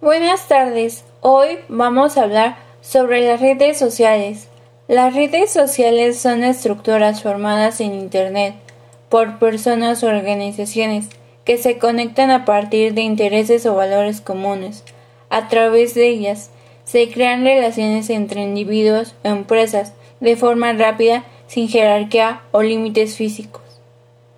Buenas tardes. Hoy vamos a hablar sobre las redes sociales. Las redes sociales son estructuras formadas en Internet por personas o organizaciones que se conectan a partir de intereses o valores comunes. A través de ellas se crean relaciones entre individuos o empresas de forma rápida sin jerarquía o límites físicos.